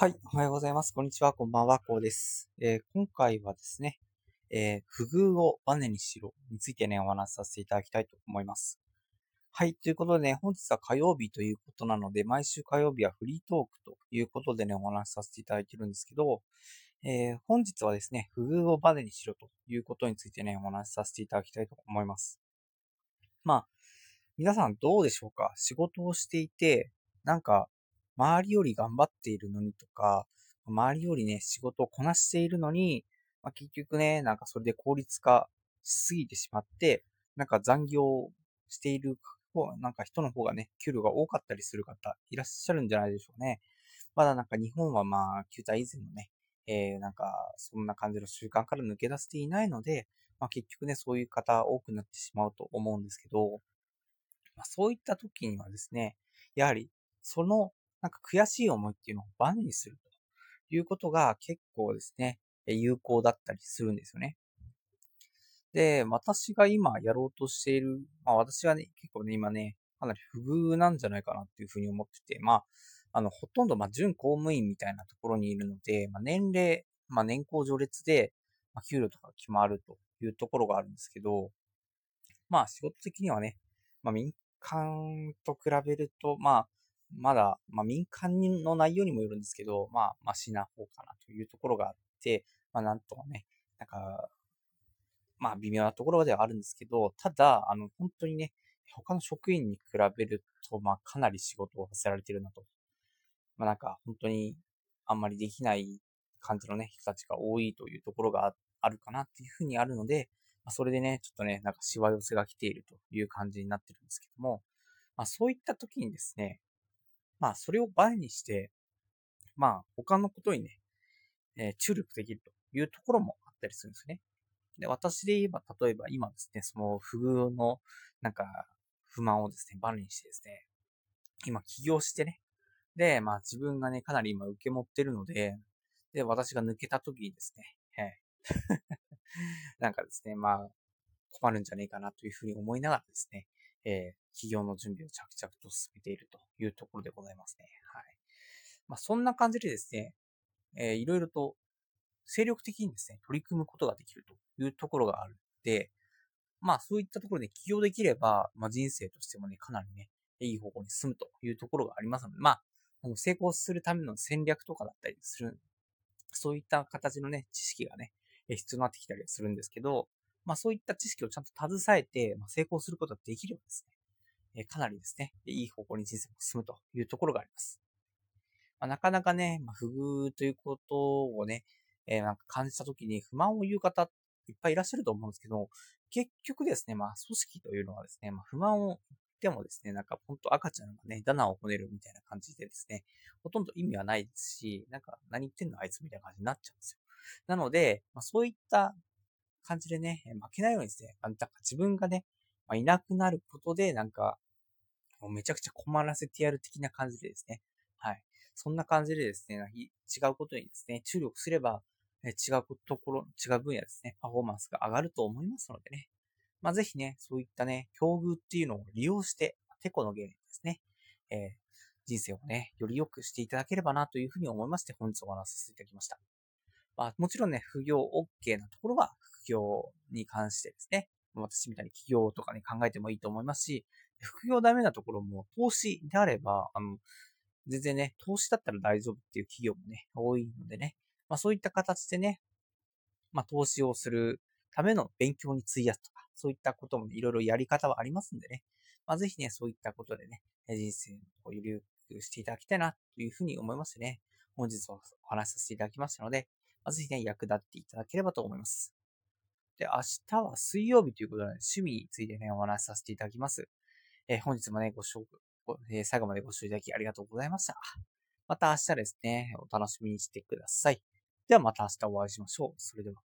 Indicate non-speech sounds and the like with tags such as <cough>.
はい。おはようございます。こんにちは。こんばんは。こうです。えー、今回はですね、えー、不遇をバネにしろについてね、お話しさせていただきたいと思います。はい。ということでね、本日は火曜日ということなので、毎週火曜日はフリートークということでね、お話しさせていただいてるんですけど、えー、本日はですね、不遇をバネにしろということについてね、お話しさせていただきたいと思います。まあ、皆さんどうでしょうか？仕事をしていて、なんか、周りより頑張っているのにとか、周りよりね、仕事をこなしているのに、まあ、結局ね、なんかそれで効率化しすぎてしまって、なんか残業している方、なんか人の方がね、給料が多かったりする方、いらっしゃるんじゃないでしょうね。まだなんか日本はまあ、休怠以前のね、えー、なんか、そんな感じの習慣から抜け出せていないので、まあ結局ね、そういう方多くなってしまうと思うんですけど、まあそういった時にはですね、やはり、そのなんか悔しい思いっていうのをバネにするということが結構ですね、有効だったりするんですよね。で、私が今やろうとしている、まあ私はね、結構ね、今ね、かなり不遇なんじゃないかなっていうふうに思ってて、まあ、あの、ほとんど、まあ、準公務員みたいなところにいるので、まあ、年齢、まあ、年功序列で、まあ、給料とか決まるというところがあるんですけど、まあ、仕事的にはね、まあ、民間と比べると、まあ、まだ、まあ、民間の内容にもよるんですけど、まあ、マシな方かなというところがあって、まあ、なんとかね、なんか、まあ、微妙なところではあるんですけど、ただ、あの、本当にね、他の職員に比べると、まあ、かなり仕事をさせられてるなと。まあ、なんか、本当に、あんまりできない感じのね、人たちが多いというところがあるかなっていうふうにあるので、まあ、それでね、ちょっとね、なんかしわ寄せが来ているという感じになってるんですけども、まあ、そういった時にですね、まあ、それをバネにして、まあ、他のことにね、えー、注力できるというところもあったりするんですね。で、私で言えば、例えば今ですね、その不遇の、なんか、不満をですね、バネにしてですね、今起業してね、で、まあ自分がね、かなり今受け持ってるので、で、私が抜けた時にですね、え <laughs> なんかですね、まあ、困るんじゃねえかなというふうに思いながらですね、えー、企業の準備を着々と進めているというところでございますね。はい。まあ、そんな感じでですね、えー、いろいろと精力的にですね、取り組むことができるというところがあるので、まあそういったところで起業できれば、まあ人生としてもね、かなりね、いい方向に進むというところがありますので、まあ、あの成功するための戦略とかだったりする、そういった形のね、知識がね、必要になってきたりするんですけど、まあそういった知識をちゃんと携えて、ま、成功することができればですね、えかなりですね、いい方向に人生も進むというところがあります。まあ、なかなかね、まあ、不遇ということをね、えー、なんか感じた時に不満を言う方いっぱいいらっしゃると思うんですけど、結局ですね、まあ組織というのはですね、まあ不満を言ってもですね、なんかほんと赤ちゃんがね、ダナをこねるみたいな感じでですね、ほとんど意味はないですし、なんか何言ってんのあいつみたいな感じになっちゃうんですよ。なので、まあ、そういった感じでね、負けないようにですね、なんか自分がね、まあ、いなくなることで、なんか、もうめちゃくちゃ困らせてやる的な感じでですね、はい。そんな感じでですね、違うことにですね、注力すれば、違うところ、違う分野ですね、パフォーマンスが上がると思いますのでね。まあ、ぜひね、そういったね、境遇っていうのを利用して、テコの芸ですね、えー、人生をね、より良くしていただければなというふうに思いまして、本日お話しさせていただきました。まあ、もちろんね、副業 OK なところは、業に関してですね、私みたいに起業とかね、考えてもいいと思いますし、副業ダメなところも投資であれば、あの、全然ね、投資だったら大丈夫っていう企業もね、多いのでね、まあそういった形でね、まあ投資をするための勉強に費やすとか、そういったことも、ね、いろいろやり方はありますんでね、まあぜひね、そういったことでね、人生をより良くしていただきたいなというふうに思いましてね、本日はお話しさせていただきましたので、まあ、ぜひね、役立っていただければと思います。で、明日は水曜日ということで、趣味についてね、お話しさせていただきます。えー、本日もね、ご視聴、えー、最後までご視聴いただきありがとうございました。また明日ですね、お楽しみにしてください。ではまた明日お会いしましょう。それでは。